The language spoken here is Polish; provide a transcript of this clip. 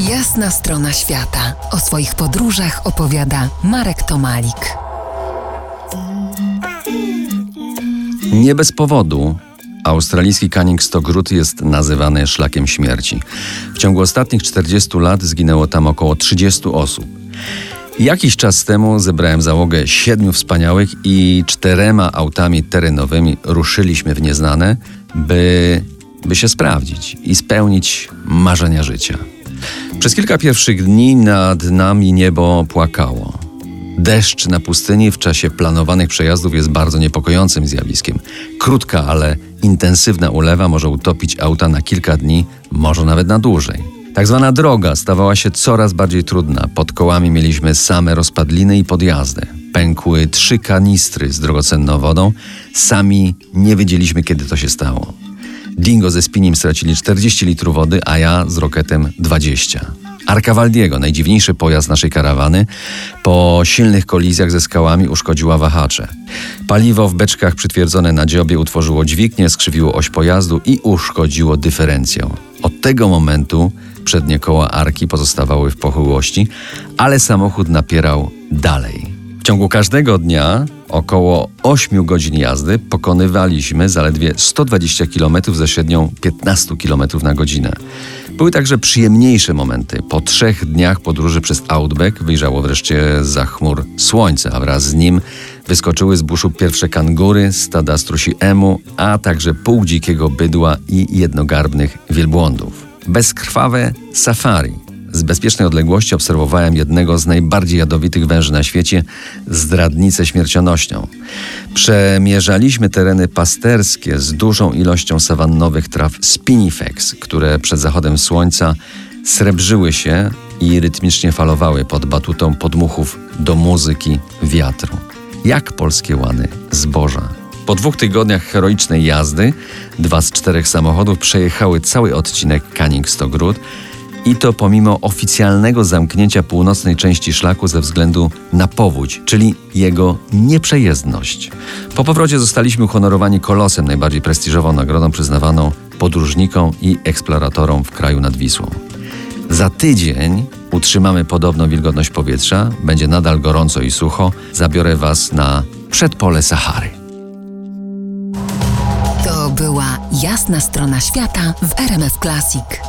Jasna strona świata. O swoich podróżach opowiada Marek Tomalik. Nie bez powodu australijski Canning Stock jest nazywany szlakiem śmierci. W ciągu ostatnich 40 lat zginęło tam około 30 osób. Jakiś czas temu zebrałem załogę siedmiu wspaniałych i czterema autami terenowymi ruszyliśmy w nieznane, by, by się sprawdzić i spełnić marzenia życia. Przez kilka pierwszych dni nad nami niebo płakało. Deszcz na pustyni w czasie planowanych przejazdów jest bardzo niepokojącym zjawiskiem. Krótka, ale intensywna ulewa może utopić auta na kilka dni, może nawet na dłużej. Tak zwana droga stawała się coraz bardziej trudna. Pod kołami mieliśmy same rozpadliny i podjazdy. Pękły trzy kanistry z drogocenną wodą. Sami nie wiedzieliśmy, kiedy to się stało. Dingo ze Spinim stracili 40 litrów wody, a ja z Roketem 20. Arcavaldiego, najdziwniejszy pojazd naszej karawany, po silnych kolizjach ze skałami uszkodziła wahacze. Paliwo w beczkach przytwierdzone na dziobie utworzyło dźwignię, skrzywiło oś pojazdu i uszkodziło dyferencjał. Od tego momentu przednie koła arki pozostawały w pochyłości, ale samochód napierał dalej. W ciągu każdego dnia około 8 godzin jazdy pokonywaliśmy zaledwie 120 km ze średnią 15 km na godzinę. Były także przyjemniejsze momenty. Po trzech dniach podróży przez Outback wyjrzało wreszcie za chmur słońce, a wraz z nim wyskoczyły z buszu pierwsze kangury, stada strusi emu, a także pół dzikiego bydła i jednogarbnych wielbłądów. Bezkrwawe safari – z bezpiecznej odległości obserwowałem jednego z najbardziej jadowitych węży na świecie, zdradnicę śmiercionością. Przemierzaliśmy tereny pasterskie z dużą ilością sawannowych traw spinifex, które przed zachodem słońca srebrzyły się i rytmicznie falowały pod batutą podmuchów do muzyki wiatru. Jak polskie łany zboża. Po dwóch tygodniach heroicznej jazdy dwa z czterech samochodów przejechały cały odcinek Canning Stogród, i to pomimo oficjalnego zamknięcia północnej części szlaku ze względu na powódź, czyli jego nieprzejezdność. Po powrocie zostaliśmy uhonorowani kolosem, najbardziej prestiżową nagrodą przyznawaną podróżnikom i eksploratorom w kraju nad Wisłą. Za tydzień utrzymamy podobną wilgotność powietrza, będzie nadal gorąco i sucho. Zabiorę Was na przedpole Sahary. To była jasna strona świata w RMF Classic.